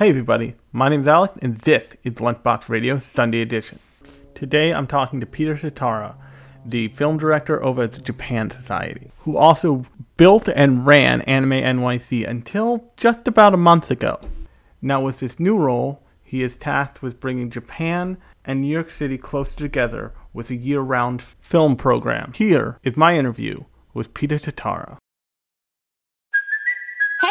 Hey everybody, my name is Alex and this is Lunchbox Radio Sunday Edition. Today I'm talking to Peter Tatara, the film director over at the Japan Society, who also built and ran Anime NYC until just about a month ago. Now with this new role, he is tasked with bringing Japan and New York City closer together with a year-round film program. Here is my interview with Peter Tatara.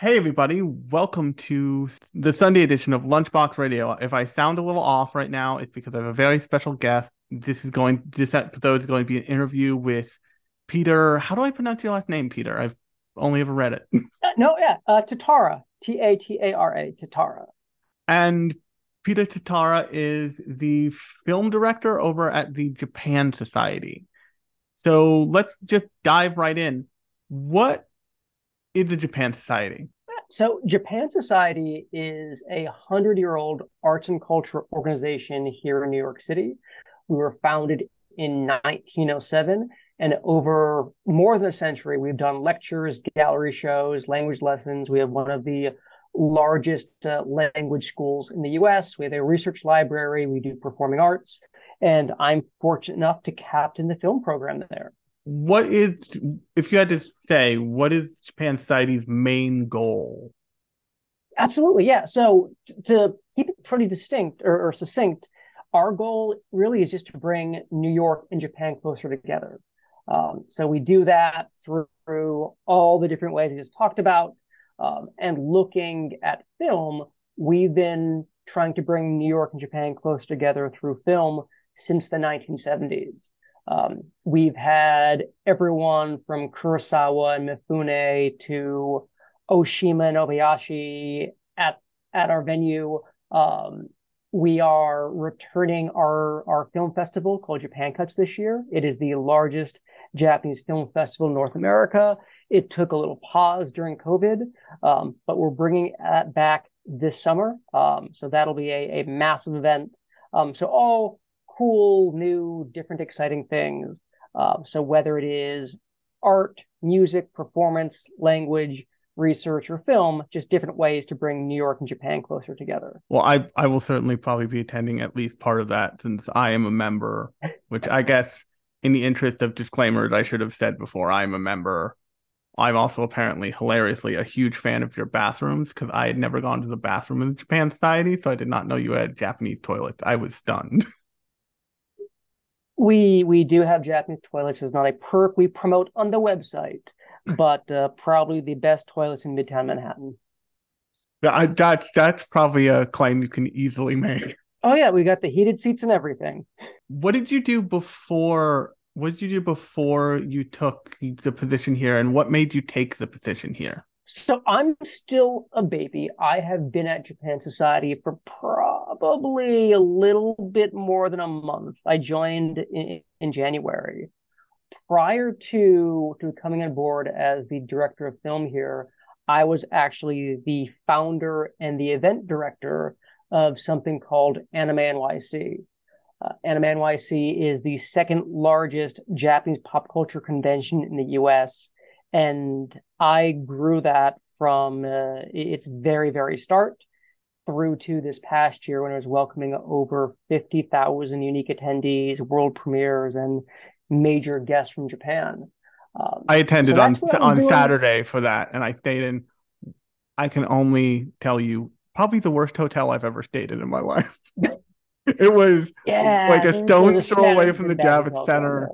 Hey everybody, welcome to the Sunday edition of Lunchbox Radio. If I sound a little off right now, it's because I have a very special guest. This is going this episode is going to be an interview with Peter. How do I pronounce your last name, Peter? I've only ever read it. Uh, no, yeah, uh, Tatara, T A T A R A, Tatara. And Peter Tatara is the film director over at the Japan Society. So let's just dive right in. What is the Japan Society? So, Japan Society is a hundred year old arts and culture organization here in New York City. We were founded in 1907, and over more than a century, we've done lectures, gallery shows, language lessons. We have one of the largest uh, language schools in the US. We have a research library. We do performing arts. And I'm fortunate enough to captain the film program there what is if you had to say what is japan society's main goal? Absolutely yeah. So to keep it pretty distinct or, or, succinct our goal really is just to bring new york and japan closer together. Um, so we do that through, through, all the different ways we just talked about um, and looking at film we've been trying to bring new york and japan closer together through film since the 1970s um, we've had everyone from Kurosawa and Mifune to Oshima and Obayashi at at our venue. Um, we are returning our our film festival called Japan Cuts this year. It is the largest Japanese film festival in North America. It took a little pause during COVID, um, but we're bringing that back this summer. Um, so that'll be a, a massive event. Um, so all cool, new, different, exciting things. Uh, so whether it is art, music, performance, language, research, or film, just different ways to bring New York and Japan closer together. Well, I I will certainly probably be attending at least part of that since I am a member, which I guess in the interest of disclaimers, I should have said before I'm a member. I'm also apparently hilariously a huge fan of your bathrooms because I had never gone to the bathroom in the Japan Society, so I did not know you had Japanese toilets. I was stunned. We we do have Japanese toilets. It's not a perk we promote on the website, but uh, probably the best toilets in Midtown Manhattan. That, that's that's probably a claim you can easily make. Oh yeah, we got the heated seats and everything. What did you do before? What did you do before you took the position here, and what made you take the position here? So I'm still a baby. I have been at Japan Society for probably a little bit more than a month. I joined in, in January. Prior to to coming on board as the director of film here, I was actually the founder and the event director of something called Anime NYC. Uh, Anime NYC is the second largest Japanese pop culture convention in the US and I grew that from uh, its very, very start through to this past year when it was welcoming over 50,000 unique attendees, world premieres, and major guests from Japan. Um, I attended so on on doing. Saturday for that, and I stayed in. I can only tell you, probably the worst hotel I've ever stayed in in my life. it was yeah, like a stone's throw away from the Javits Center.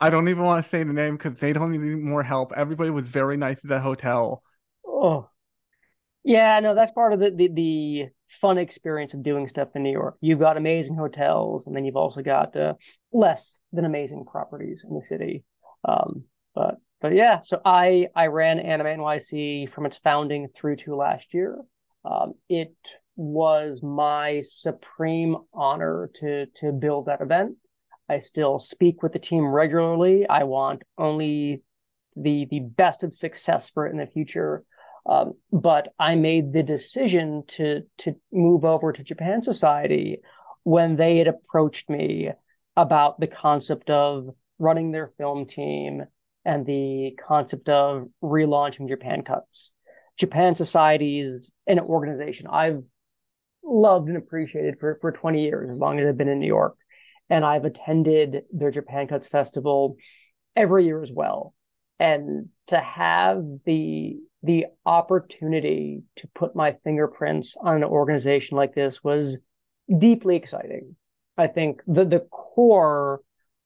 I don't even want to say the name because they don't need more help. Everybody was very nice at the hotel. Oh, yeah, no, that's part of the, the, the fun experience of doing stuff in New York. You've got amazing hotels, and then you've also got uh, less than amazing properties in the city. Um, but but yeah, so I I ran Anime NYC from its founding through to last year. Um, it was my supreme honor to to build that event. I still speak with the team regularly. I want only the the best of success for it in the future. Um, but I made the decision to to move over to Japan Society when they had approached me about the concept of running their film team and the concept of relaunching Japan Cuts. Japan Society is an organization I've loved and appreciated for, for 20 years, as long as I've been in New York. And I've attended their Japan Cuts Festival every year as well. And to have the the opportunity to put my fingerprints on an organization like this was deeply exciting. I think the the core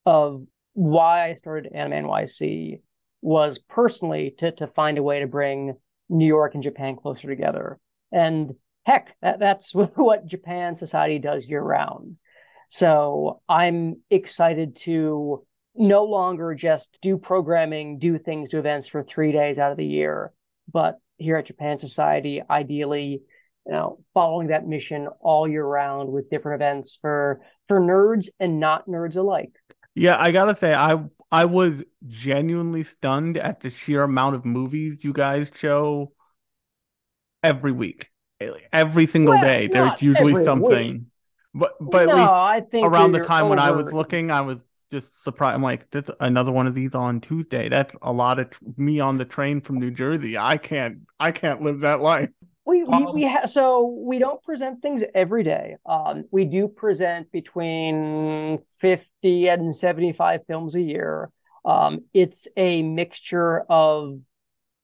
of why I started Anime NYC was personally to to find a way to bring New York and Japan closer together. And heck, that, that's what Japan Society does year round. So I'm excited to no longer just do programming, do things, do events for three days out of the year, but here at Japan Society, ideally, you know, following that mission all year round with different events for for nerds and not nerds alike. Yeah, I gotta say, I I was genuinely stunned at the sheer amount of movies you guys show every week. Every single well, day, there's usually something. Week. But but no, I think around the time over... when I was looking, I was just surprised. I'm like, there's another one of these on Tuesday. That's a lot of me on the train from New Jersey. I can't I can't live that life. We we, um, we ha- so we don't present things every day. Um, we do present between fifty and seventy five films a year. Um, it's a mixture of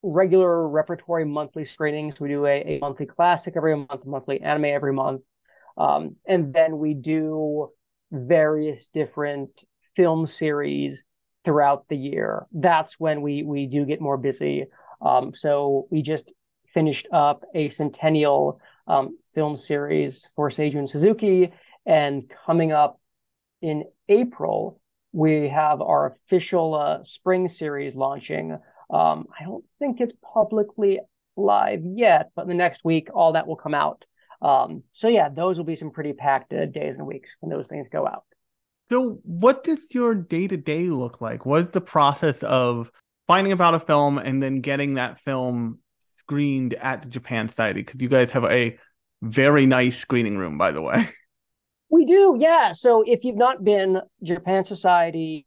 regular repertory monthly screenings. We do a, a monthly classic every month, monthly anime every month, um, and then we do various different film series throughout the year. That's when we we do get more busy. Um, so we just finished up a centennial um, film series for Seijun Suzuki. And coming up in April, we have our official uh, spring series launching. Um, I don't think it's publicly live yet, but the next week, all that will come out. Um, so, yeah, those will be some pretty packed uh, days and weeks when those things go out. So, what does your day to day look like? What's the process of finding about a film and then getting that film screened at the Japan Society because you guys have a very nice screening room, by the way. We do, yeah. So if you've not been, Japan Society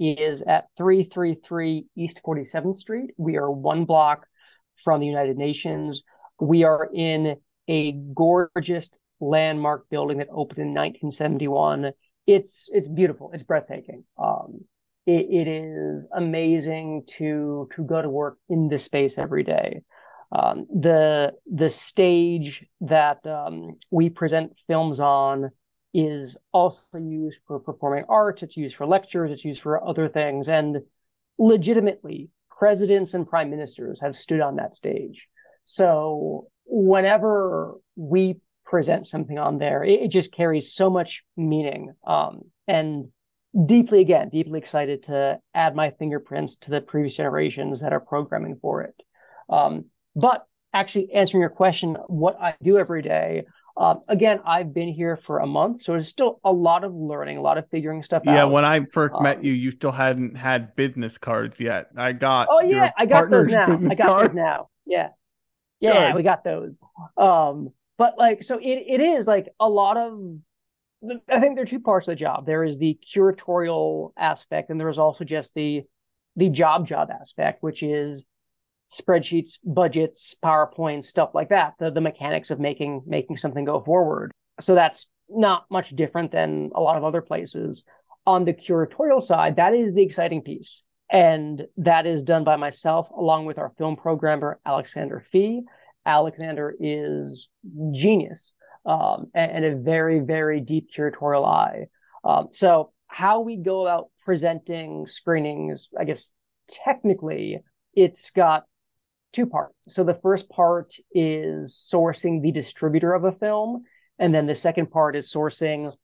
is at 333 East 47th Street. We are one block from the United Nations. We are in a gorgeous landmark building that opened in 1971. It's it's beautiful. It's breathtaking. Um, it, it is amazing to to go to work in this space every day. Um, the the stage that um, we present films on is also used for performing arts. It's used for lectures. It's used for other things. And legitimately, presidents and prime ministers have stood on that stage. So whenever we present something on there, it, it just carries so much meaning. Um, and deeply, again, deeply excited to add my fingerprints to the previous generations that are programming for it. Um, but actually answering your question, what I do every day, uh, again, I've been here for a month, so there's still a lot of learning, a lot of figuring stuff yeah, out. Yeah, when I first um, met you, you still hadn't had business cards yet. I got. Oh yeah, I got those now. I got those now. Yeah, yeah, Good. we got those. Um, but like, so it it is like a lot of. I think there are two parts of the job. There is the curatorial aspect, and there is also just the the job job aspect, which is spreadsheets, budgets, PowerPoint, stuff like that, the, the mechanics of making making something go forward. So that's not much different than a lot of other places. On the curatorial side, that is the exciting piece. And that is done by myself along with our film programmer, Alexander Fee. Alexander is genius um, and, and, a very, very deep curatorial eye. Um, so, how we go about presenting screenings, I guess technically, it's got two parts. So the first part is sourcing the distributor of a film, and then the second part is sourcing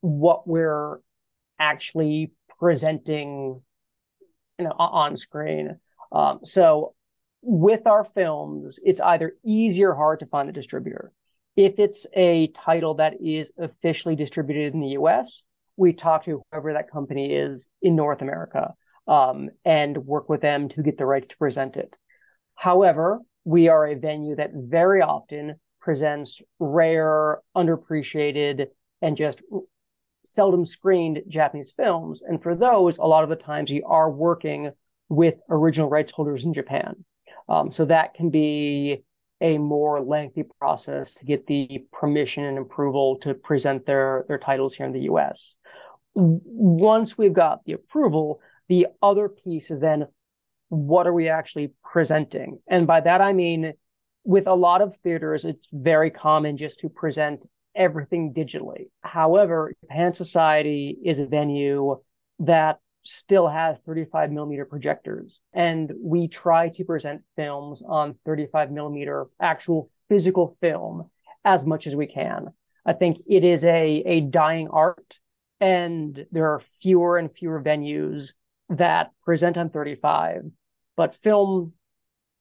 what we're actually presenting you know, on screen. Um, so with our films, it's either easy or hard to find the distributor. If it's a title that is officially distributed in the US, we talk to whoever that company is in North America um, and work with them to get the right to present it. However, we are a venue that very often presents rare, underappreciated, and just seldom screened Japanese films. And for those, a lot of the times we are working with original rights holders in Japan. Um, so that can be a more lengthy process to get the permission and approval to present their, their titles here in the US. Once we've got the approval, the other piece is then what are we actually presenting? And by that, I mean, with a lot of theaters, it's very common just to present everything digitally. However, Japan Society is a venue that still has 35 millimeter projectors. And we try to present films on 35 millimeter actual physical film as much as we can. I think it is a, a dying art, and there are fewer and fewer venues that present on 35. But film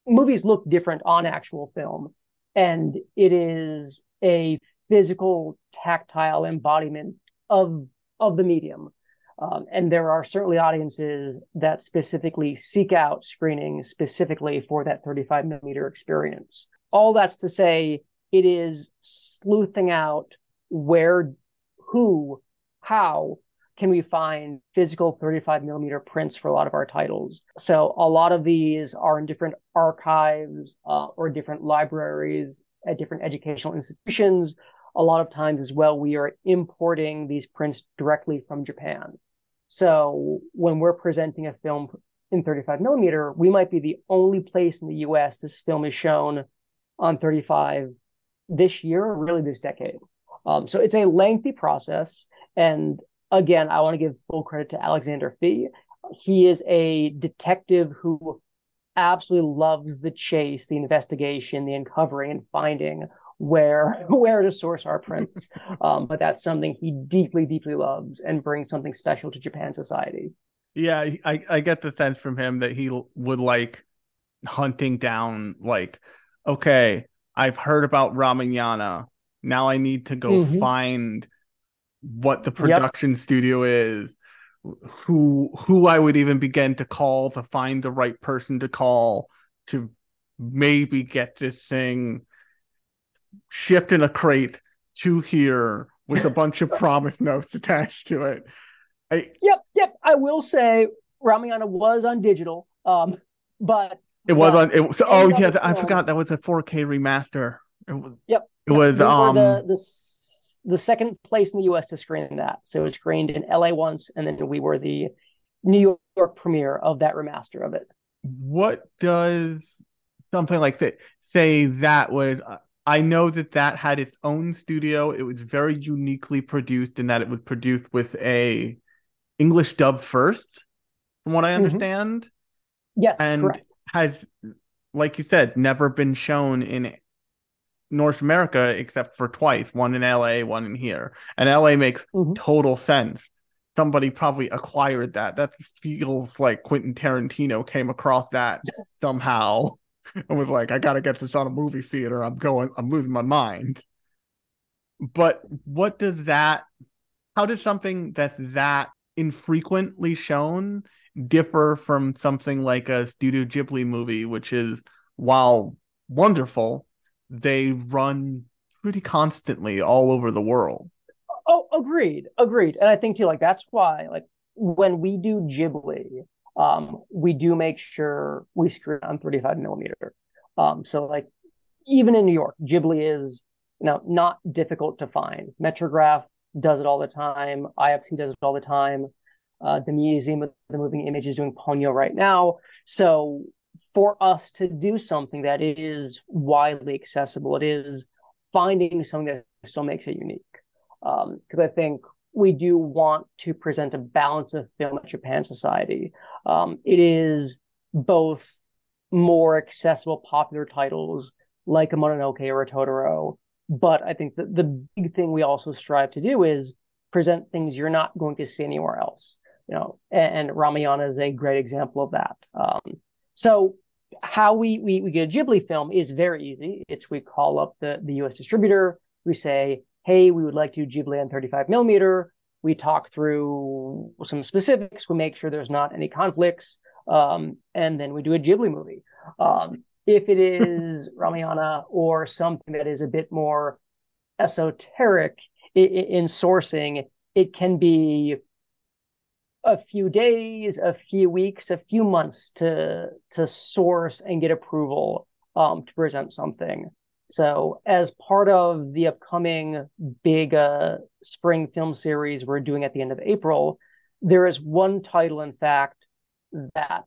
movies look different on actual film. And it is a physical, tactile embodiment of of the medium. Um, and there are certainly audiences that specifically seek out screening specifically for that 35 millimeter experience. All that's to say, it is sleuthing out where, who, how can we find physical 35 millimeter prints for a lot of our titles. So a lot of these are in different archives uh, or different libraries at different educational institutions. A lot of times as well, we are importing these prints directly from Japan. So when we're presenting a film in 35 millimeter, we might be the only place in the US this film is shown on 35 this year, or really this decade. Um, so it's a lengthy process. And again, I want to give full credit to Alexander Fee. He is a detective who absolutely loves the chase, the investigation, the uncovering and finding where where to source our prints. um, but that's something he deeply, deeply loves and brings something special to Japan society. Yeah, I, I get the sense from him that he would like hunting down like, okay, I've heard about Ramayana. Now I need to go mm-hmm. find what the production yep. studio is, who who I would even begin to call to find the right person to call to maybe get this thing shipped in a crate to here with a bunch of promise notes attached to it. I, yep, yep. I will say Ramayana was on digital, um, but it was on. It was, oh yeah, I forgot that was a 4K remaster. It was. Yep. It was um the, the the second place in the U.S. to screen that. So it was screened in L.A. once, and then we were the New York premiere of that remaster of it. What does something like that say that would I know that that had its own studio. It was very uniquely produced in that it was produced with a English dub first, from what I mm-hmm. understand. Mm-hmm. Yes, and correct. has, like you said, never been shown in North America except for twice, one in LA, one in here. And LA makes mm-hmm. total sense. Somebody probably acquired that. That feels like Quentin Tarantino came across that somehow and was like, I gotta get this on a movie theater. I'm going, I'm losing my mind. But what does that how does something that's that infrequently shown differ from something like a Studio Ghibli movie, which is while wonderful, they run pretty constantly all over the world. Oh, agreed, agreed. And I think too, like that's why, like when we do Ghibli, um, we do make sure we screw on 35 millimeter. Um, so like even in New York, Ghibli is you know not difficult to find. Metrograph does it all the time. IFC does it all the time. Uh, the Museum of the Moving Image is doing Ponyo right now. So for us to do something that is widely accessible, it is finding something that still makes it unique. Because um, I think we do want to present a balance of film at Japan Society. Um, it is both more accessible, popular titles like a Mononoke or a Totoro, but I think that the big thing we also strive to do is present things you're not going to see anywhere else. You know, and, and Ramayana is a great example of that. Um, so how we, we we get a Ghibli film is very easy. It's we call up the the U.S. distributor, We say, hey, we would like to do Ghibli on 35 millimeter. We talk through some specifics. We make sure there's not any conflicts. Um, and then we do a Ghibli movie. Um, if it is Ramayana or something that is a bit more esoteric in, in sourcing, it can be a few days, a few weeks, a few months to to source and get approval um, to present something. So, as part of the upcoming big uh, spring film series we're doing at the end of April, there is one title, in fact, that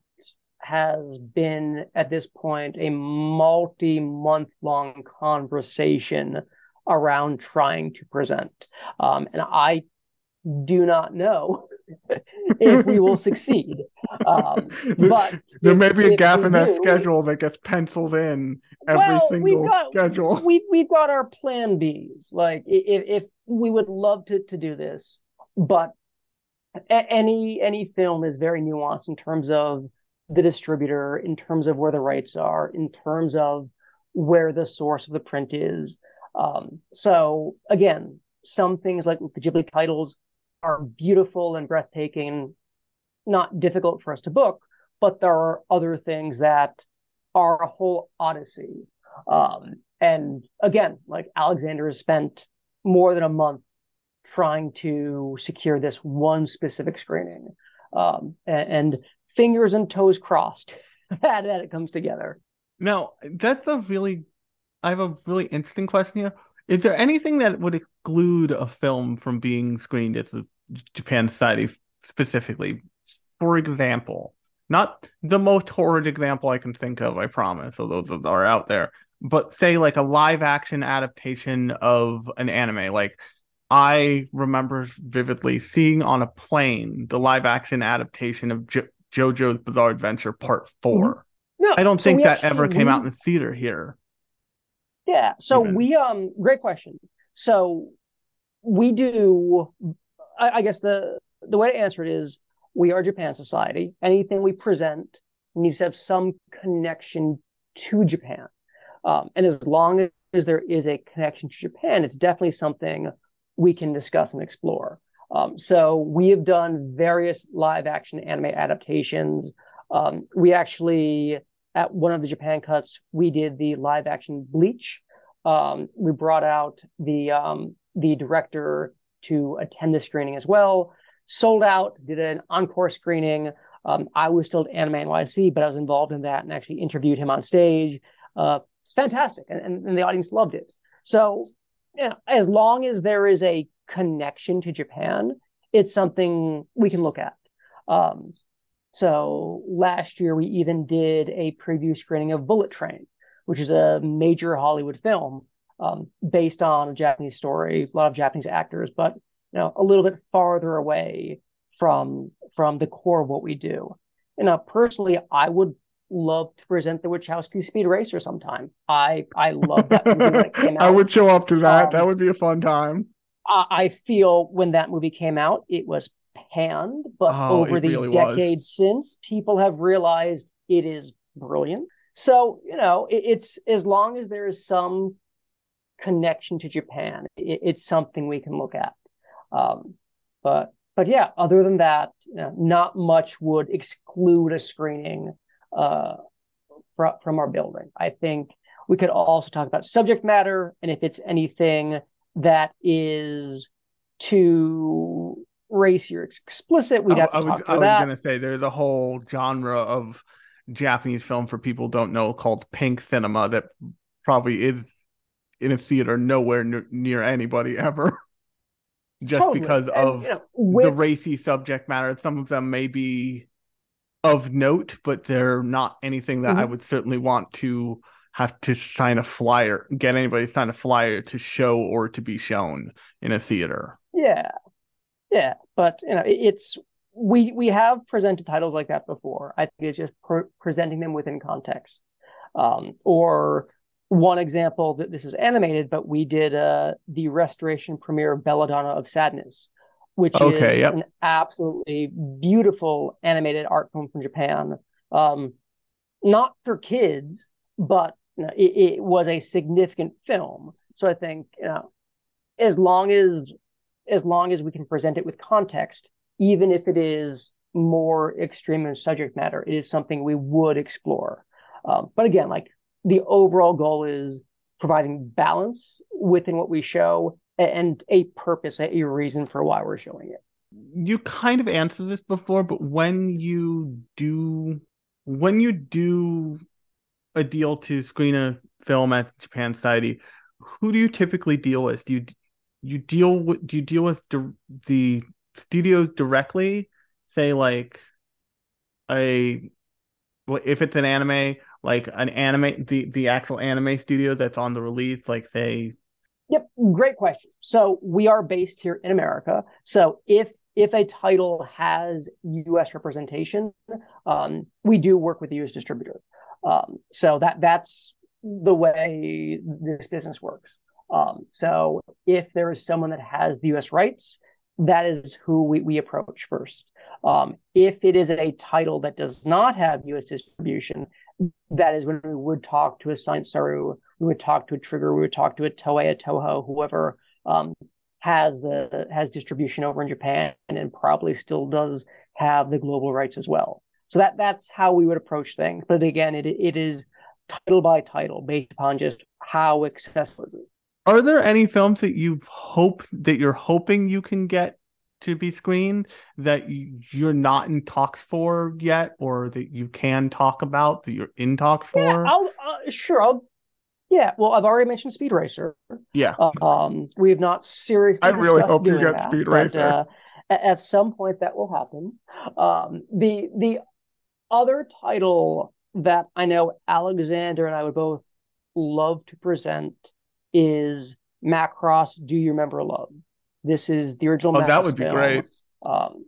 has been at this point a multi month long conversation around trying to present. Um, and I do not know if we will succeed. Um, but there if, may be a gap in that do, schedule that gets penciled in every well, single we've got, schedule. We, we've got our plan Bs. Like if, if we would love to, to do this, but any any film is very nuanced in terms of the distributor, in terms of where the rights are, in terms of where the source of the print is. Um, so again, some things like the Ghibli titles are beautiful and breathtaking, not difficult for us to book, but there are other things that are a whole odyssey. Um, and again, like Alexander has spent more than a month trying to secure this one specific screening. Um, and, and, fingers and toes crossed that, that it comes together. Now, that's a really, I have a really interesting question here. Is there anything that would exclude a film from being screened at the Japan Society specifically? For example, not the most horrid example I can think of, I promise, although those are out there, but say like a live action adaptation of an anime. Like I remember vividly seeing on a plane the live action adaptation of jo- JoJo's Bizarre Adventure Part 4. Mm-hmm. No, I don't so think that ever came out in the theater here. Yeah. So Even. we um great question. So we do I, I, guess the the way to answer it is we are Japan Society. Anything we present needs to have some connection to Japan. Um, and as long as there is a connection to Japan, it's definitely something we can discuss and explore. Um, so we have done various live action anime adaptations. Um, we actually at one of the Japan cuts, we did the live action Bleach. Um, we brought out the um, the director to attend the screening as well. Sold out. Did an encore screening. Um, I was still at Anime NYC, but I was involved in that and actually interviewed him on stage. Uh, fantastic, and, and, and, the audience loved it. So, you know, as long as there is a connection to Japan, it's something we can look at. Um, so last year we even did a preview screening of Bullet Train, which is a major Hollywood film um, based on a Japanese story, a lot of Japanese actors, but you know a little bit farther away from from the core of what we do. And now, personally, I would love to present the Wachowski Speed Racer sometime. I I love that movie when it came out. I would show up to that. Um, that would be a fun time. I, I feel when that movie came out, it was panned, but oh, over the really decades was. since, people have realized it is brilliant. So, you know, it, it's as long as there is some connection to Japan, it, it's something we can look at. Um, but but yeah, other than that, you know, not much would exclude a screening uh, fr- from our building. I think we could also talk about subject matter and if it's anything that is too racy or explicit. We'd have to I, talk I was, I was going to say there's a whole genre of Japanese film for people don't know called pink cinema that probably is in a theater nowhere near anybody ever. Just totally. because of you know, with... the racy subject matter. Some of them may be of note, but they're not anything that mm-hmm. I would certainly want to have to sign a flyer, get anybody to sign a flyer to show or to be shown in a theater. Yeah, yeah, but you know, it's we we have presented titles like that before. I think it's just pre- presenting them within context. Um, or one example that this is animated, but we did uh, the restoration premiere of Belladonna of Sadness, which okay, is yep. an absolutely beautiful animated art film from Japan. Um, not for kids, but you know, it, it, was a significant film. So I think you know as long as as long as we can present it with context, even if it is more extreme in subject matter, it is something we would explore. Um, but again, like the overall goal is providing balance within what we show and a purpose, a reason for why we're showing it. You kind of answered this before, but when you do when you do a deal to screen a film at Japan Society, who do you typically deal with? Do you you deal with do you deal with the, the studio directly? Say like a if it's an anime, like an anime the the actual anime studio that's on the release, like they Yep, great question. So we are based here in America. So if if a title has U.S. representation, um, we do work with the U.S. distributor. Um, so that that's the way this business works. Um, so if there is someone that has the U.S. rights, that is who we, we approach first. Um, if it is a title that does not have U.S. distribution, that is when we would talk to a Science Saru, we would talk to a Trigger, we would talk to a Toei, a Toho, whoever um, has the has distribution over in Japan and probably still does have the global rights as well. So that that's how we would approach things. But again, it it is title by title based upon just how accessible is it. Are there any films that you hope that you're hoping you can get to be screened that you're not in talks for yet, or that you can talk about that you're in talks for? Yeah, I'll uh, sure. I'll yeah, well, I've already mentioned Speed Racer. Yeah. Um, we have not seriously. I really hope you get that, Speed Racer. But, uh, at some point, that will happen. Um, the the other title that I know Alexander and I would both love to present is Macross. Do you remember love? This is the original. Oh, Macross that would be film. great. Um,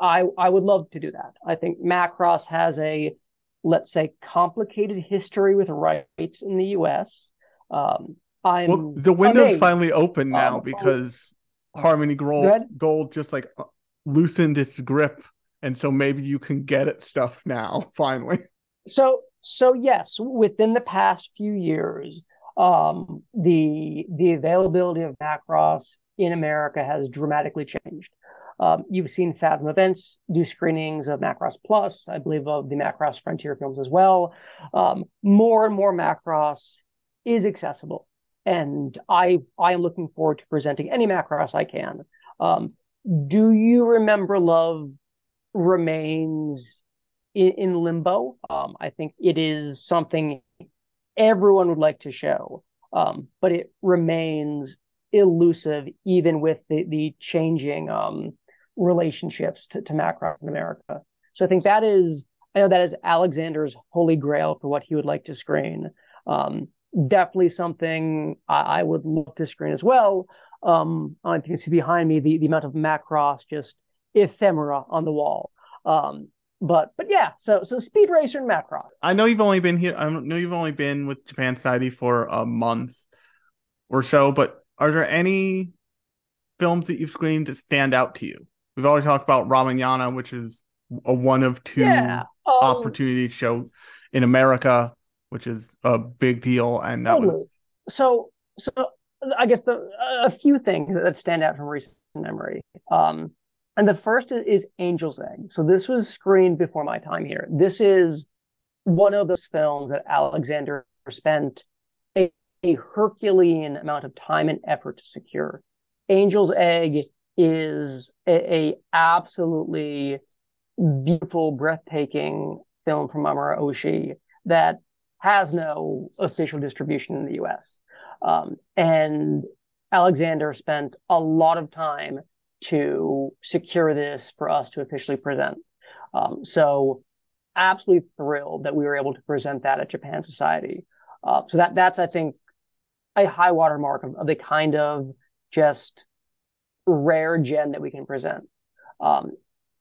I I would love to do that. I think Macross has a let's say, complicated history with rights in the U.S. Um, I'm well, the window's amazed. finally open now um, because Harmony Gold, Gold just like uh, loosened its grip, and so maybe you can get it stuff now finally. So, so yes, within the past few years, um, the the availability of Macross in America has dramatically changed. Um, you've seen Fathom Events do screenings of Macross Plus, I believe of the Macross Frontier films as well. Um, more and more Macross is accessible, and I I am looking forward to presenting any Macross I can. Um, do you remember Love remains in, in limbo? Um, I think it is something everyone would like to show, um, but it remains elusive even with the the changing um, relationships to, to Macross in America. So I think that is, I know that is Alexander's holy grail for what he would like to screen. Um, definitely something I, I, would love to screen as well. Um, I can see behind me the, the amount of Macross just ephemera on the wall. Um, but but yeah, so so Speed Racer and Macross. I know you've only been here. I know you've only been with Japan Society for a month or so, but are there any films that you've screened that stand out to you? We've already talked about Ramayana, which is a one of two yeah, um, opportunity show in America, which is a big deal. And that totally. was so. So I guess the a few things that stand out from recent memory. Um, and the first is Angel's Egg. So this was screened before my time here. This is one of those films that Alexander spent a, Herculean amount of time and effort to secure. Angel's Egg is a, a absolutely beautiful, breathtaking film from Mamoru Oshii that has no official distribution in the US. Um, and Alexander spent a lot of time to secure this for us to officially present. Um, so absolutely thrilled that we were able to present that at Japan Society. Uh, so that that's I think a high watermark of, of the kind of just rare gen that we can present. Um,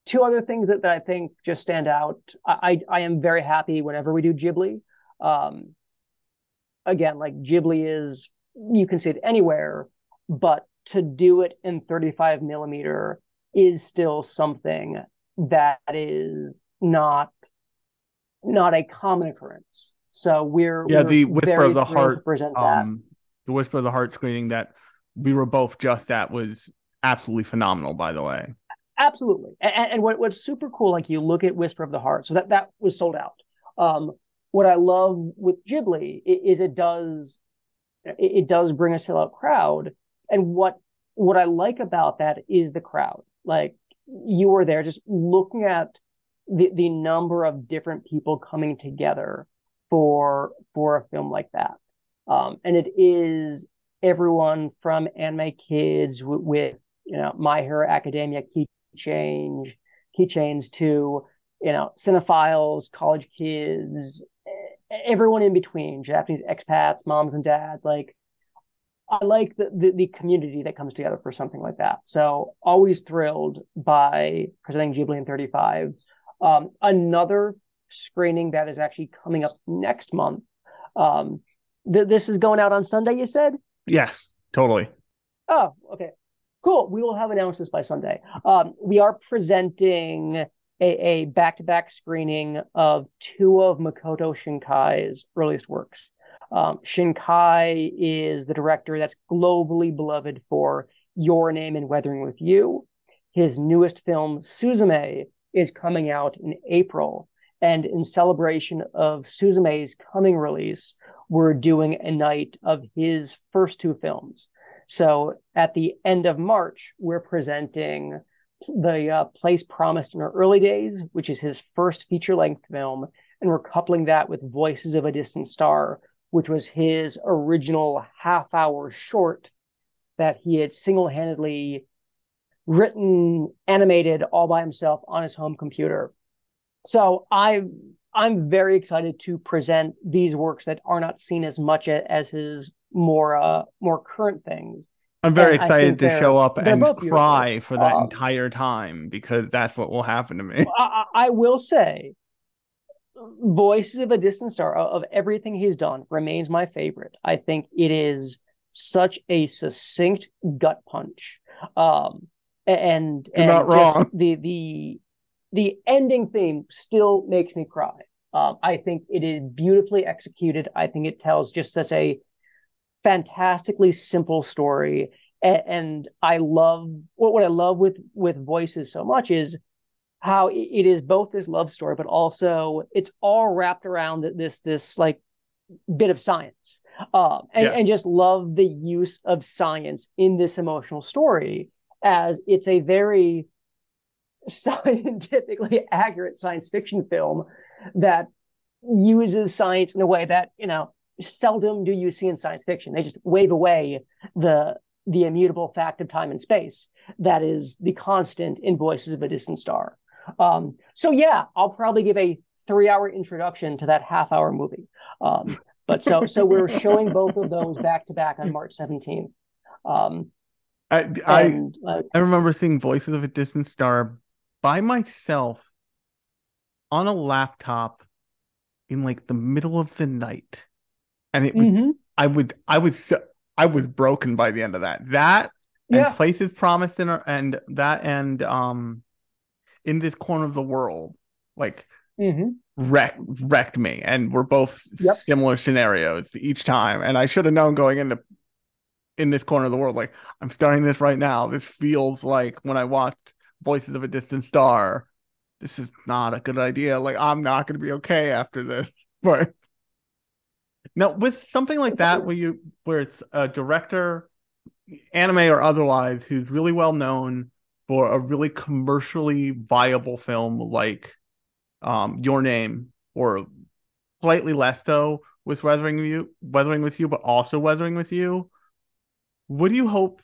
two other things that, that I think just stand out. I, I, I am very happy whenever we do Ghibli. Um, again, like Ghibli is you can see it anywhere, but to do it in 35 millimeter is still something that is not not a common occurrence. So we're yeah we're the whisper of the heart present um, that. The whisper of the heart screening that we were both just at was absolutely phenomenal. By the way, absolutely. And, and what, what's super cool, like you look at Whisper of the Heart, so that that was sold out. Um, what I love with Ghibli is it does it does bring a sellout crowd, and what what I like about that is the crowd. Like you were there, just looking at the the number of different people coming together for for a film like that, um, and it is everyone from anime kids with, with you know My Hero Academia key change keychains to you know cinephiles, college kids, everyone in between, Japanese expats, moms and dads, like I like the, the, the community that comes together for something like that. So always thrilled by presenting Ghibli in 35. Um, another screening that is actually coming up next month. Um, th- this is going out on Sunday. You said? Yes, totally. Oh, okay, cool. We will have announcements by Sunday. Um, we are presenting a, back-to-back screening of two of Makoto Shinkai's earliest works. Um, Shinkai is the director that's globally beloved for Your Name and Weathering with You. His newest film, Suzume, is coming out in April. And in celebration of Suzume's coming release, we're doing a night of his first two films. So at the end of March, we're presenting the uh, place promised in our early days, which is his first feature length film, and we're coupling that with Voices of a Distant Star, which was his original half hour short that he had single handedly written, animated all by himself on his home computer. So I I'm very excited to present these works that are not seen as much as his more uh more current things I'm very and excited to show up and cry for that um, entire time because that's what will happen to me. I, I, will say, Voices of a Distant Star of everything he's done remains my favorite. I think it is such a succinct gut punch, um, and You're and not wrong. the the the ending theme still makes me cry. Um, I think it is beautifully executed. I think it tells just such a fantastically simple story and, and i love what, what i love with with voices so much is how it is both this love story but also it's all wrapped around this this like bit of science um, and, yeah. and just love the use of science in this emotional story as it's a very scientifically accurate science fiction film that uses science in a way that you know seldom do you see in science fiction. They just wave away the the immutable fact of time and space that is the constant in Voices of a Distant Star. Um, so yeah, I'll probably give a three hour introduction to that half hour movie. Um, but so so we're showing both of those back to back on March 17th. Um, I I, and, uh, I remember seeing Voices of a Distant Star by myself on a laptop in like the middle of the night and it mm-hmm. would, I would I was I was broken by the end of that. That yeah. and places promised in our, and that and um in this corner of the world like mm-hmm. wrecked wrecked me and we're both yep. similar scenarios each time and I should have known going into in this corner of the world like I'm starting this right now. This feels like when I watched Voices of a Distant Star this is not a good idea. Like I'm not going to be okay after this. But now, with something like that, where you where it's a director, anime or otherwise, who's really well known for a really commercially viable film like um, Your Name, or slightly less so with Weathering You, Weathering with You, but also Weathering with You. What do you hope,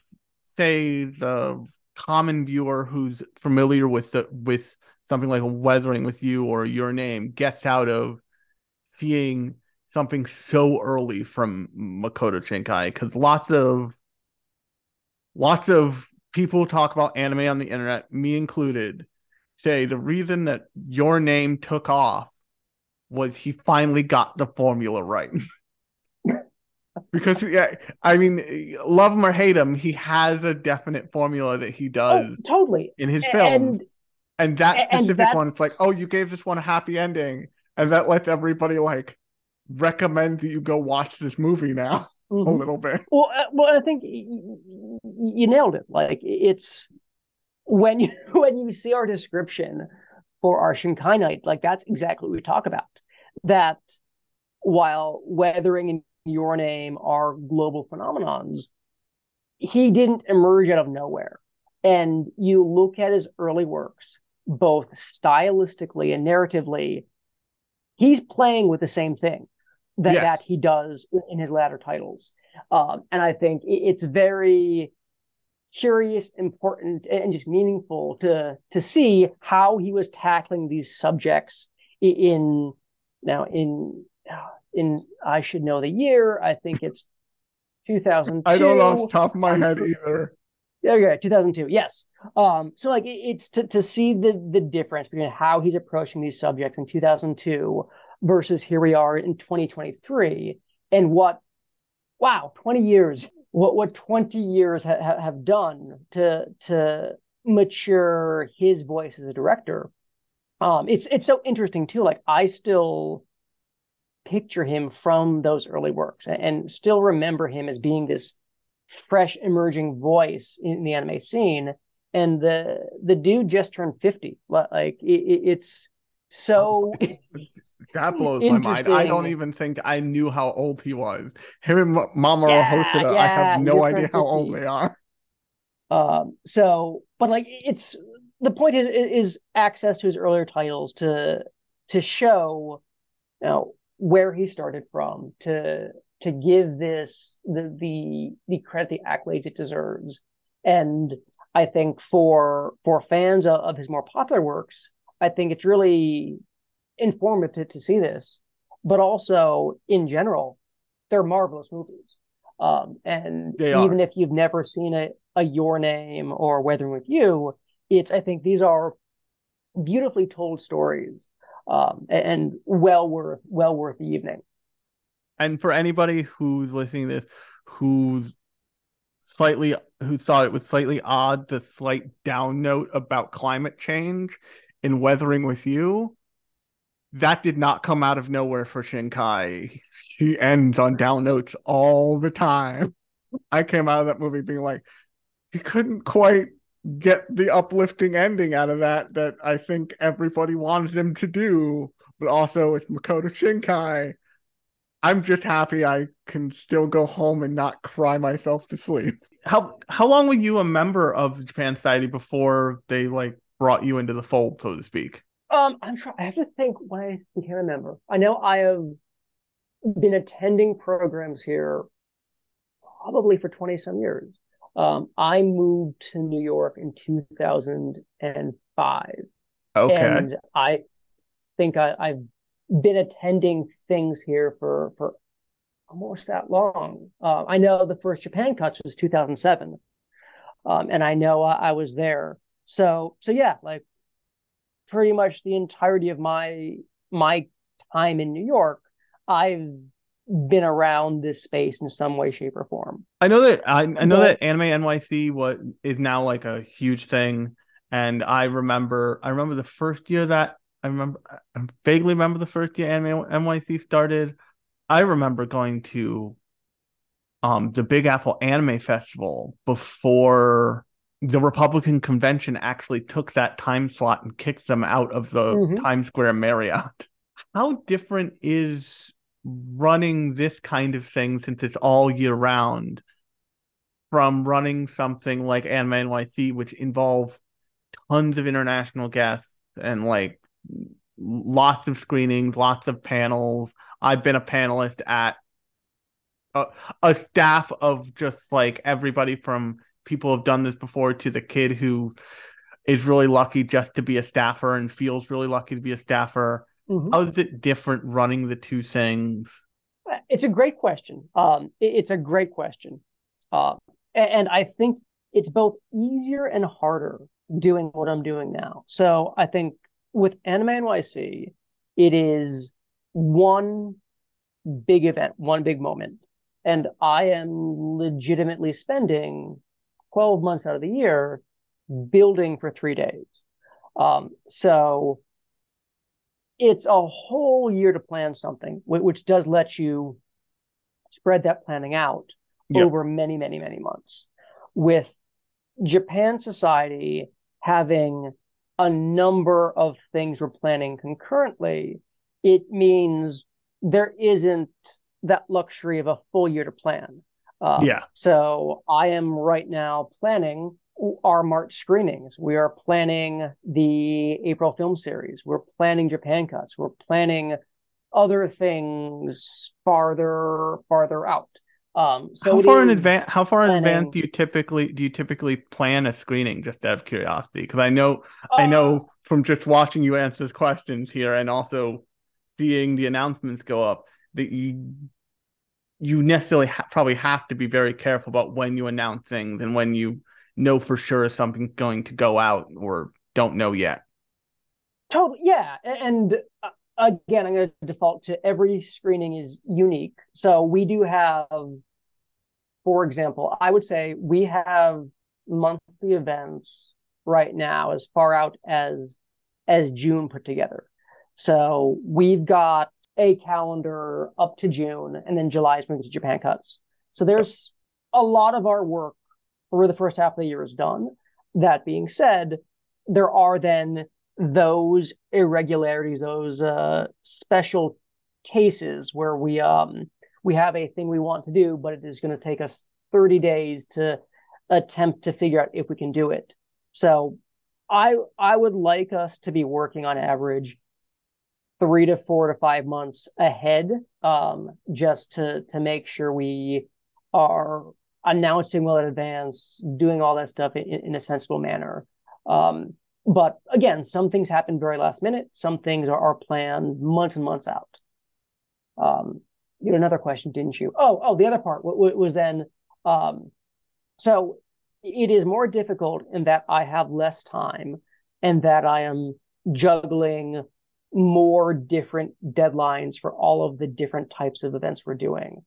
say, the common viewer who's familiar with the with something like Weathering with You or Your Name gets out of seeing something so early from Makoto Shinkai because lots of lots of people talk about anime on the internet, me included, say the reason that your name took off was he finally got the formula right. because yeah, I mean, love him or hate him, he has a definite formula that he oh, does oh, totally in his films. And, and that specific and one, it's like, oh, you gave this one a happy ending, and that lets everybody like recommend that you go watch this movie now. mm-hmm. a little bit. Well, uh, well, I think you, you nailed it. Like it's when you when you see our description for our Shinkai Night, like that's exactly what we talk about. That while weathering and your name are global phenomenons, he didn't emerge out of nowhere. And you look at his early works, both stylistically and narratively, he's playing with the same thing that, yes. that he does in his latter titles. Um, and I think it's very curious, important, and just meaningful to to see how he was tackling these subjects in now in in I should know the year. I think it's 2002. I don't know off the top of my head either. Yeah, yeah, 2002. Yes. Um, so like it's to to see the the difference between how he's approaching these subjects in 2002 versus here we are in 2023 and what wow 20 years what what 20 years ha- have done to to mature his voice as a director um it's it's so interesting too like i still picture him from those early works and, and still remember him as being this fresh emerging voice in the anime scene and the the dude just turned 50 like it, it's so that blows my mind. I don't even think I knew how old he was. Him and Mamoru yeah, Hosoda, yeah, I have no idea how old they are. Um, so, but like, it's the point is is access to his earlier titles to to show, you know, where he started from, to to give this the the the credit, the accolades it deserves, and I think for for fans of, of his more popular works, I think it's really informative to see this, but also in general, they're marvelous movies. Um, and even if you've never seen a, a Your Name or Weathering with You, it's I think these are beautifully told stories um, and well worth well worth the evening. And for anybody who's listening to this, who's slightly who thought it was slightly odd the slight down note about climate change in Weathering with You, that did not come out of nowhere for Shinkai. He ends on down notes all the time. I came out of that movie being like, he couldn't quite get the uplifting ending out of that that I think everybody wanted him to do. But also, it's Makoto Shinkai. I'm just happy I can still go home and not cry myself to sleep. How how long were you a member of the Japan Society before they like brought you into the fold, so to speak? Um, I'm trying. I have to think when I can remember. I know I have been attending programs here probably for 20 some years. Um, I moved to New York in 2005. Okay. And I think I, have been attending things here for, for almost that long. Uh, I know the first Japan Cuts was 2007. Um, and I know uh, I was there. So, so yeah, like pretty much the entirety of my my time in New York, I've been around this space in some way, shape, or form. I know that I, I know but, that Anime NYC what is now like a huge thing, and I remember I remember the first year that I remember I vaguely remember the first year Anime NYC started. I remember going to um the Big Apple Anime Festival before the Republican convention actually took that time slot and kicked them out of the mm-hmm. Times Square Marriott. How different is running this kind of thing since it's all year round from running something like Anime NYC, which involves tons of international guests and like lots of screenings, lots of panels. I've been a panelist at a, a staff of just like everybody from people have done this before to the kid who is really lucky just to be a staffer and feels really lucky to be a staffer. Mm-hmm. How is it different running the two things? It's a great question. Um, it's a great question. Uh, and I think it's both easier and harder doing what I'm doing now. So I think with Anime NYC, it is one big event, one big moment. And I am legitimately spending 12 months out of the year building for three days. Um, so it's a whole year to plan something, which does let you spread that planning out Yep. over many, many, many months. With Japan Society having a number of things we're planning concurrently, it means there isn't that luxury of a full year to plan. Uh, Yeah. So I am right now planning our March screenings. We are planning the April film series. We're planning Japan cuts. We're planning other things farther farther out. Um, so how far in advance? How far in advance do you typically do you typically plan a screening? Just out of curiosity, because I know I know from just watching you answer questions here, and also seeing the announcements go up, that you you necessarily ha- probably have to be very careful about when you announce things and when you know for sure if something's going to go out or don't know yet. Totally, yeah. And uh, again, I'm going to default to every screening is unique. So we do have, for example, I would say we have monthly events right now as far out as as June put together. So we've got a calendar up to June, and then July is moving to Japan cuts. So there's a lot of our work for the first half of the year is done. That being said, there are then those irregularities, those uh, special cases where we um we have a thing we want to do, but it is going to take us 30 days to attempt to figure out if we can do it. So I I would like us to be working on average three to four to five months ahead, um, just to to make sure we are announcing well in advance, doing all that stuff in, in a sensible manner. Um, but again, some things happen very last minute. Some things are, are planned months and months out. Um, you had another question, didn't you? Oh, oh, the other part w- was then. Um, so it is more difficult in that I have less time and that I am juggling more different deadlines for all of the different types of events we're doing.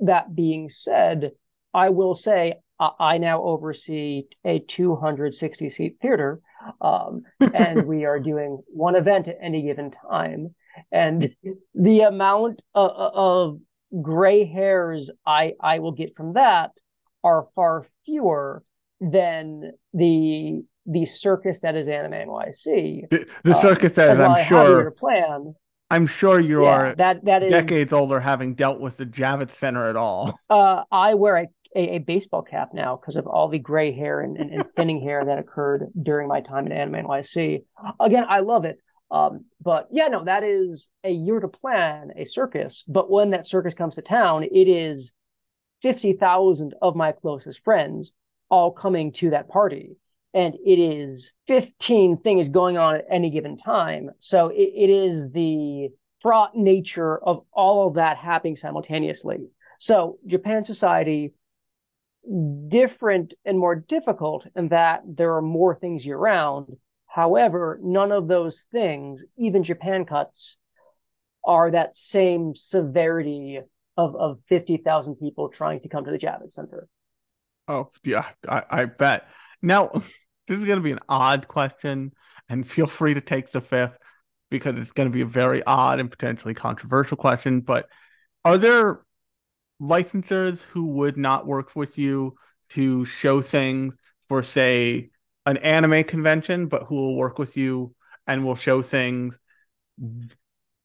That being said, I will say I, now oversee a 260 seat theater, um, and we are doing one event at any given time. And the amount of, of gray hairs I, I will get from that are far fewer than the the circus that is Anime NYC. The, the Uh, circus that is, As while I I'm have a year to sure, plan. I'm sure you yeah, are that that is decades older, having dealt with the Javits Center at all. Uh, I wear a, a, a baseball cap now because of all the gray hair and, and, and thinning hair that occurred during my time at Anime NYC. Again, I love it. Um, but yeah, no, that is a year to plan a circus. But when that circus comes to town, it is 50,000 of my closest friends all coming to that party. And it is 15 things going on at any given time. So it, it is the fraught nature of all of that happening simultaneously. So Japan Society, different and more difficult in that there are more things year round. However, none of those things, even Japan cuts, are that same severity of, of 50,000 people trying to come to the Javits Center. Oh yeah, I, I bet. Now, this is going to be an odd question, and feel free to take the fifth because it's going to be a very odd and potentially controversial question. But are there licensors who would not work with you to show things for, say, an anime convention, but who will work with you and will show things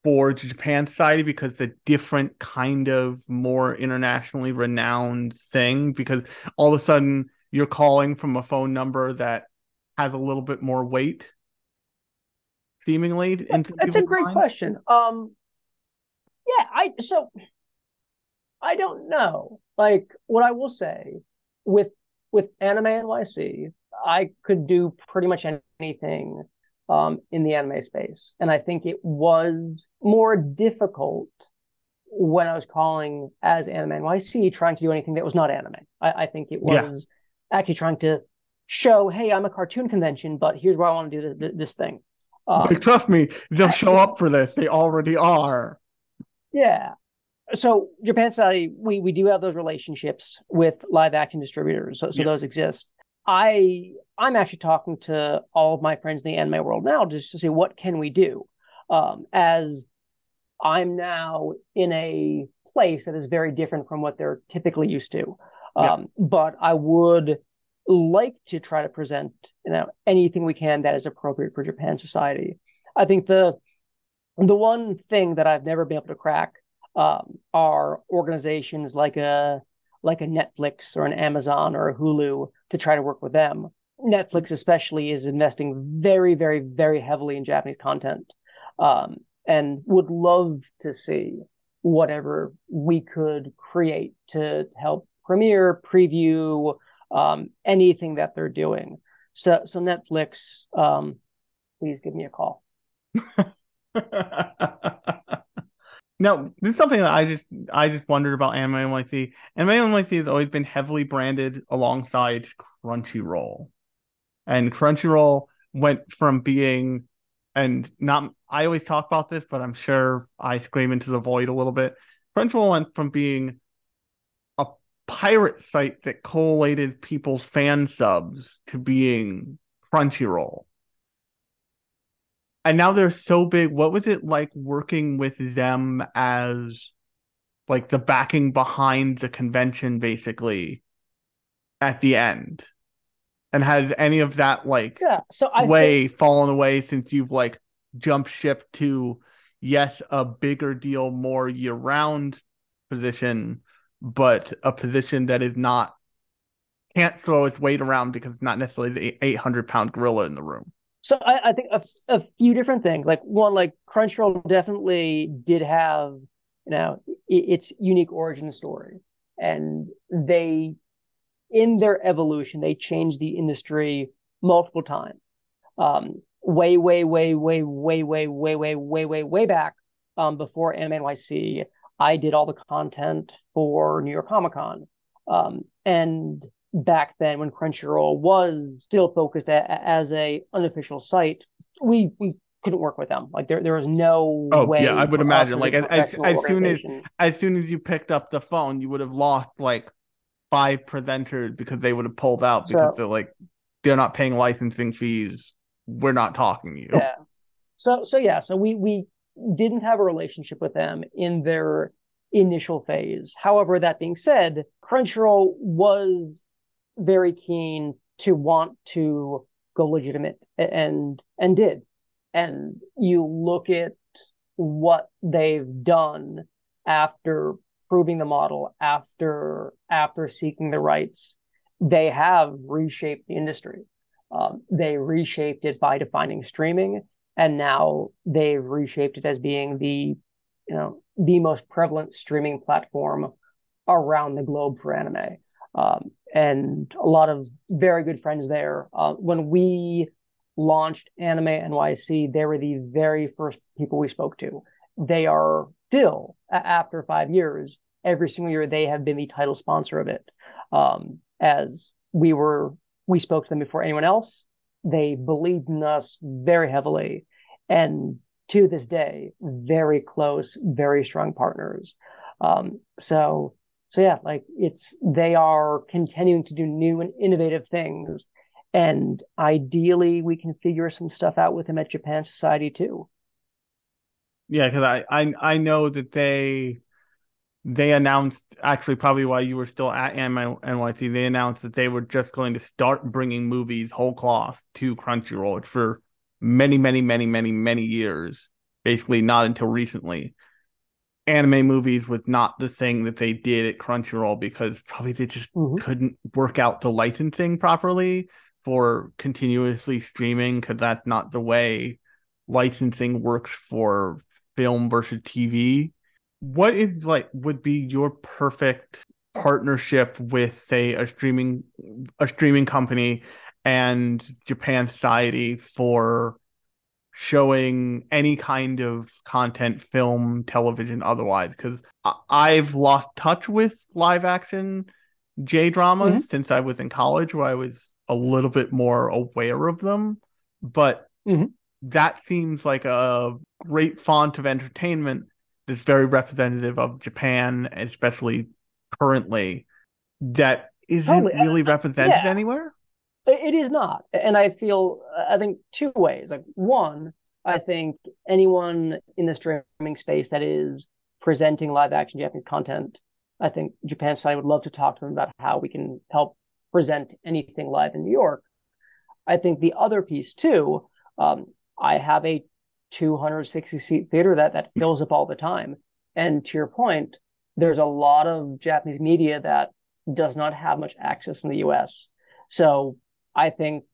for the Japan Society because the different kind of more internationally renowned thing because all of a sudden you're calling from a phone number that has a little bit more weight seemingly in some That's a great minds? question. Um, yeah, I so I don't know. Like what I will say with with Anime NYC, I could do pretty much anything um, in the anime space, and I think it was more difficult when I was calling as Anime NYC, trying to do anything that was not anime. I, I think it Yeah. was actually trying to show, hey, I'm a cartoon convention, but here's where I want to do this, this thing. Um, Like, trust me, they'll show up for this. They already are. Yeah. So Japan Society, we we do have those relationships with live action distributors, so so Yeah. those exist. I I'm actually talking to all of my friends in the anime world now just to see what can we do. Um, as I'm now in a place that is very different from what they're typically used to. Yeah. Um, but I would like to try to present you know anything we can that is appropriate for Japan society. I think the the one thing that I've never been able to crack um, are organizations like a like a Netflix or an Amazon or a Hulu to try to work with them. Netflix especially is investing very, very, very heavily in Japanese content, um, and would love to see whatever we could create to help premiere, preview, um, anything that they're doing. So, so Netflix, um, please give me a call. now, this is something that I just I just wondered about Anime NYC. Anime NYC has always been heavily branded alongside Crunchyroll, and Crunchyroll went from being and not I always talk about this, but I'm sure I scream into the void a little bit. Crunchyroll went from being a pirate site that collated people's fan subs to being Crunchyroll. And now they're so big. What was it like working with them as like the backing behind the convention basically at the end? And has any of that like Yeah. So I way think, fallen away since you've like jumped ship to yes a bigger deal more year round position but a position that is not can't throw its weight around because it's not necessarily the 800 pound gorilla in the room so I, I think a, a few different things. Like one, like Crunchyroll definitely did have, you know, its unique origin story, and they, in their evolution, they changed the industry multiple times. Um, way, way, way, way, way, way, way, way, way, way, way back, um, before Anime NYC, I did all the content for New York Comic Con, um, and back then when Crunchyroll was still focused a, as a unofficial site, we we couldn't work with them. Like there there was no Oh, way. yeah, I would imagine. as Like, as- as- soon as- as soon as you picked up the phone you would have lost like five presenters because they would have pulled out So- because they're like they're not paying licensing fees we're not talking to you yeah. So so yeah, so we we didn't have a relationship with them in their initial phase. However, that being said, Crunchyroll was very keen to want to go legitimate and and did. And you look at what they've done after proving the model, after after seeking the rights, they have reshaped the industry. Um, they reshaped it by defining streaming, and now they've reshaped it as being the, you know, the most prevalent streaming platform around the globe for anime. Um, and a lot of very good friends there. Uh, when we launched Anime NYC, they were the very first people we spoke to. They are still, after five years, every single year they have been the title sponsor of it. Um, as we were, we spoke to them before anyone else. They believed in us very heavily, and to this day, very close, very strong partners. Um, so, so yeah, like it's they are continuing to do new and innovative things, and ideally, we can figure some stuff out with them at Japan Society too. Yeah, because I, I I know that they they announced actually probably while you were still at NYC, they announced that they were just going to start bringing movies whole cloth to Crunchyroll for many, many, many, many, many years. Basically, not until recently. Anime movies was not the thing that they did at Crunchyroll because probably they just Mhm. couldn't work out the licensing properly for continuously streaming because that's not the way licensing works for film versus TV. What is like would be your perfect partnership with say a streaming a streaming company and Japan Society for showing any kind of content, film, television, otherwise? Because I've lost touch with live action J dramas Mhm. since I was in college, where I was a little bit more aware of them. But Mhm. that seems like a great font of entertainment that's very representative of Japan, especially currently, that isn't Totally. really represented yeah. anywhere. It is not. And I feel, I think two ways. Like one, I think anyone in the streaming space that is presenting live action Japanese content. I think Japan Society would love to talk to them about how we can help present anything live in New York. I think the other piece too, um, I have a 260 seat theater that that fills up all the time. And to your point, there's a lot of Japanese media that does not have much access in the US. So I think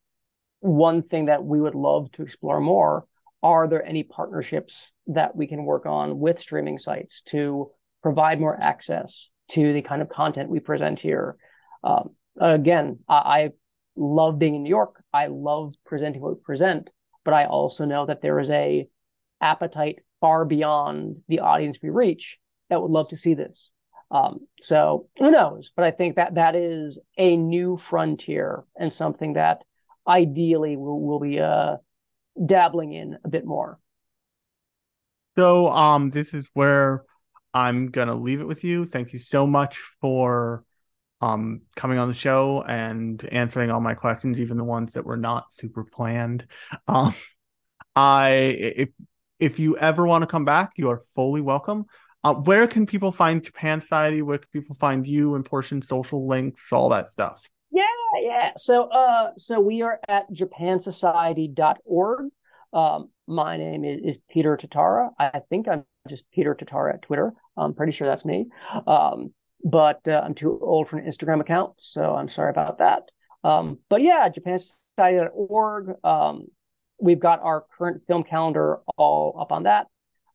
one thing that we would love to explore more are there any partnerships that we can work on with streaming sites to provide more access to the kind of content we present here? Um, again, I, I love being in New York. I love presenting what we present, but I also know that there is a appetite far beyond the audience we reach that would love to see this. Um, so who knows? But I think that that is a new frontier and something that ideally we'll, we'll be uh, dabbling in a bit more. So um, this is where I'm gonna leave it with you. Thank you so much for um coming on the show and answering all my questions, even the ones that were not super planned. Um, I if if you ever want to come back, you are fully welcome. Uh, where can people find Japan Society? Where can people find you and portion social links, all that stuff? Yeah, yeah. So uh so we are at japansociety.org. Um, my name is, is Peter Tatara. I think I'm just Peter Tatara at Twitter. I'm pretty sure that's me. Um, but uh, I'm too old for an Instagram account, so I'm sorry about that. Um, but yeah, japansociety.org. Um, we've got our current film calendar all up on that.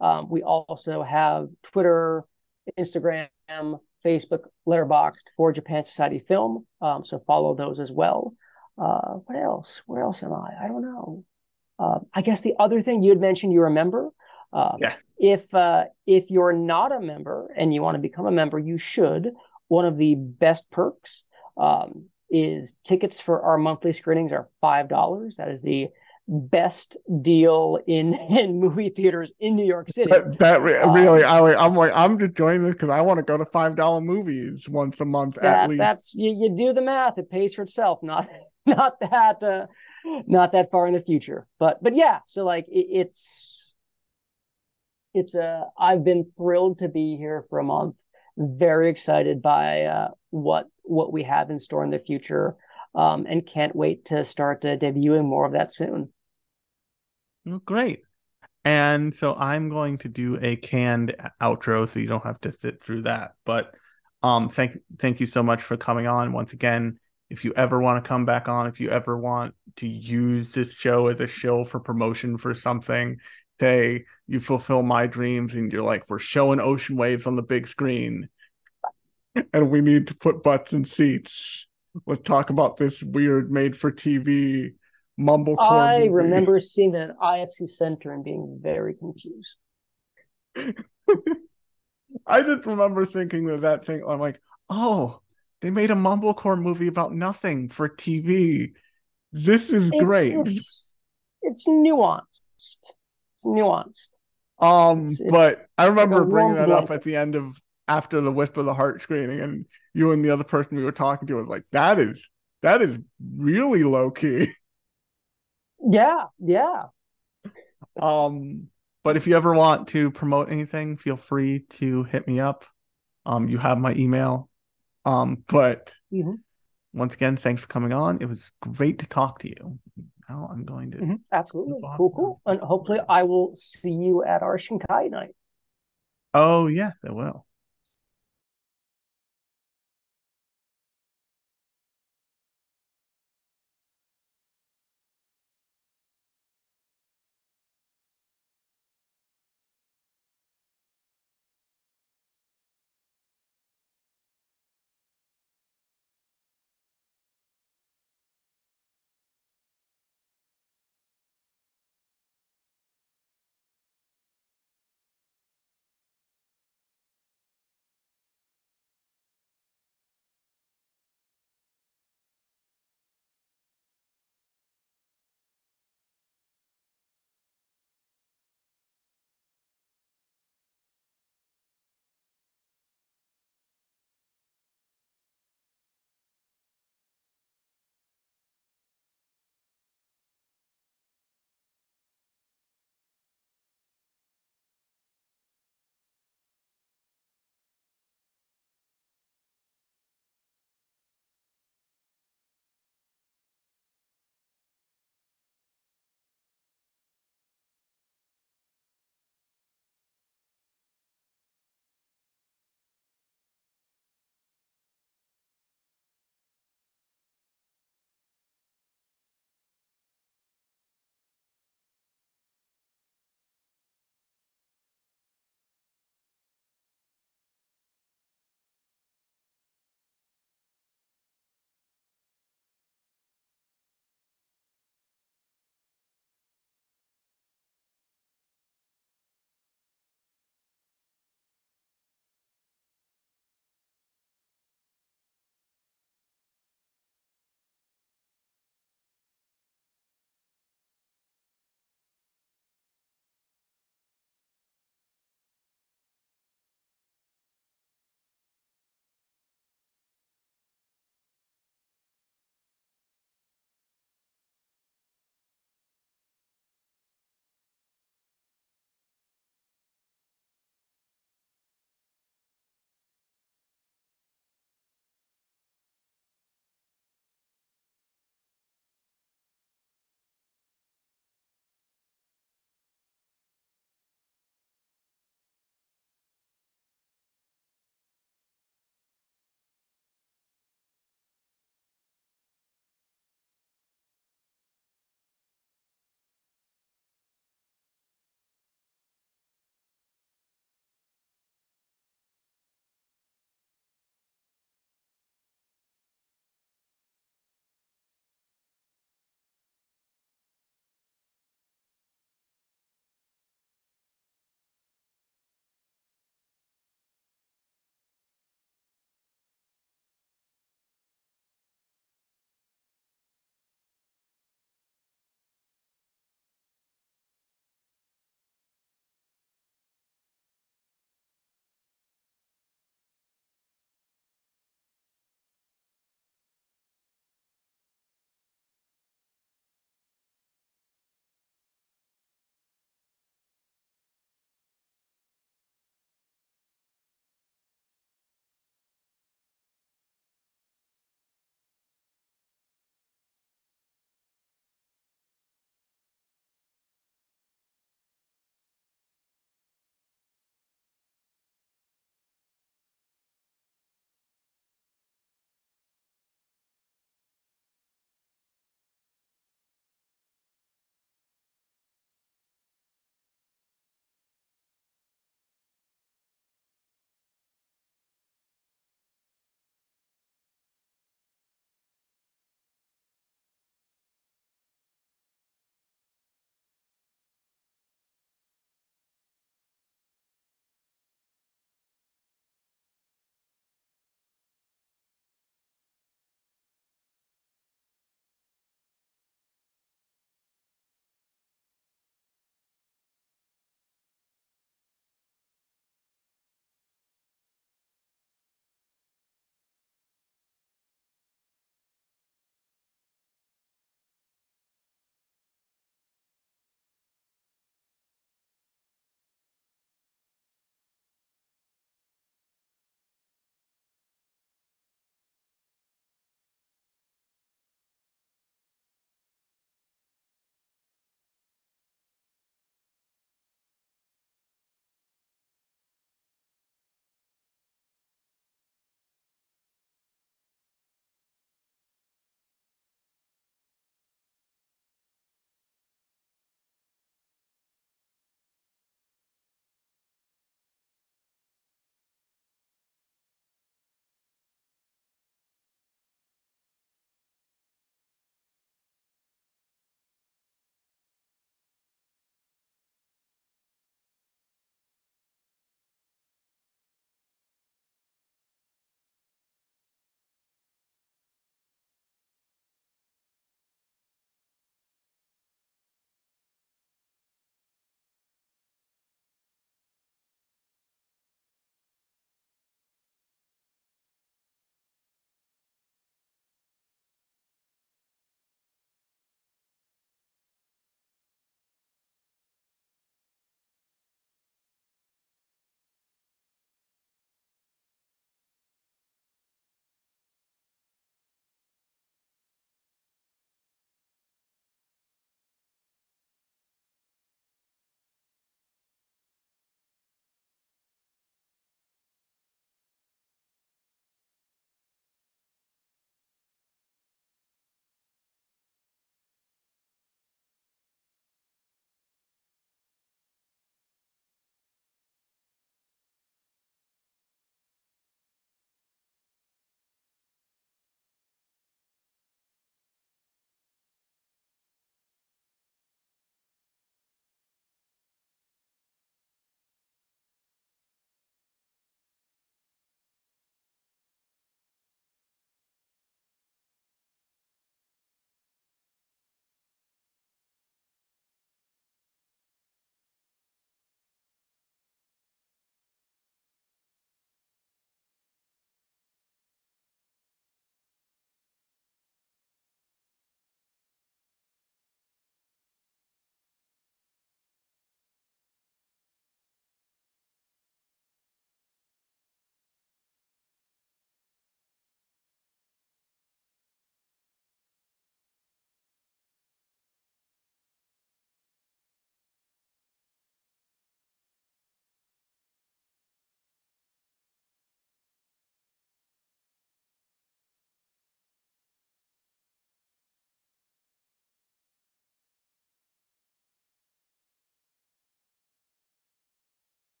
Um, we also have Twitter, Instagram, Facebook, Letterboxd for Japan Society Film. Um, so follow those as well. Uh, what else? Where else am I? I don't know. Uh, I guess the other thing you had mentioned, you remember. Uh, yeah. If uh, if you're not a member and you want to become a member, you should. One of the best perks um, is tickets for our monthly screenings are five dollars. That is the best deal in in movie theaters in New York City. That, that re- um, really, I I'm like I'm just joining this because I want to go to five dollar movies once a month that, at least. That's you, you do the math; it pays for itself. Not not that uh, not that far in the future, but but yeah. So like it, it's it's a uh, I've been thrilled to be here for a month. Very excited by uh, what what we have in store in the future. Um, and can't wait to start uh, debuting more of that soon. Well, great. And so I'm going to do a canned outro so you don't have to sit through that. But um thank thank you so much for coming on once again. If you ever want to come back on, if you ever want to use this show as a show for promotion for something, say you fulfill my dreams and you're like, we're showing ocean waves on the big screen and we need to put butts in seats. Let's talk about this weird made for TV mumblecore. I movie. remember seeing an IFC Center and being very confused. I just remember thinking that that thing. I'm like, oh, they made a mumblecore movie about nothing for TV. This is It's- great. It's, it's nuanced. It's nuanced. Um, It's- but I remember like bringing that up at the end of after the Whisper of the Heart screening, and you and the other person we were talking to was like, "That is that is really low key." Yeah, yeah. Um, but if you ever want to promote anything, feel free to hit me up. Um, you have my email. Um, but Mhm. once again, thanks for coming on. It was great to talk to you. Now I'm going to. Mhm, Absolutely. Cool, cool. And hopefully I will see you at our Shinkai night. Oh yes, I will.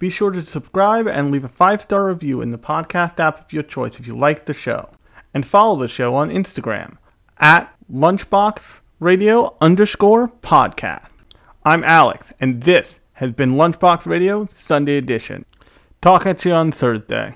Be sure to subscribe and leave a five star review in the podcast app of your choice if you like the show. And follow the show on Instagram at Lunchbox Radio underscore podcast. I'm Alex, and this has been Lunchbox Radio Sunday Edition. Talk at you on Thursday.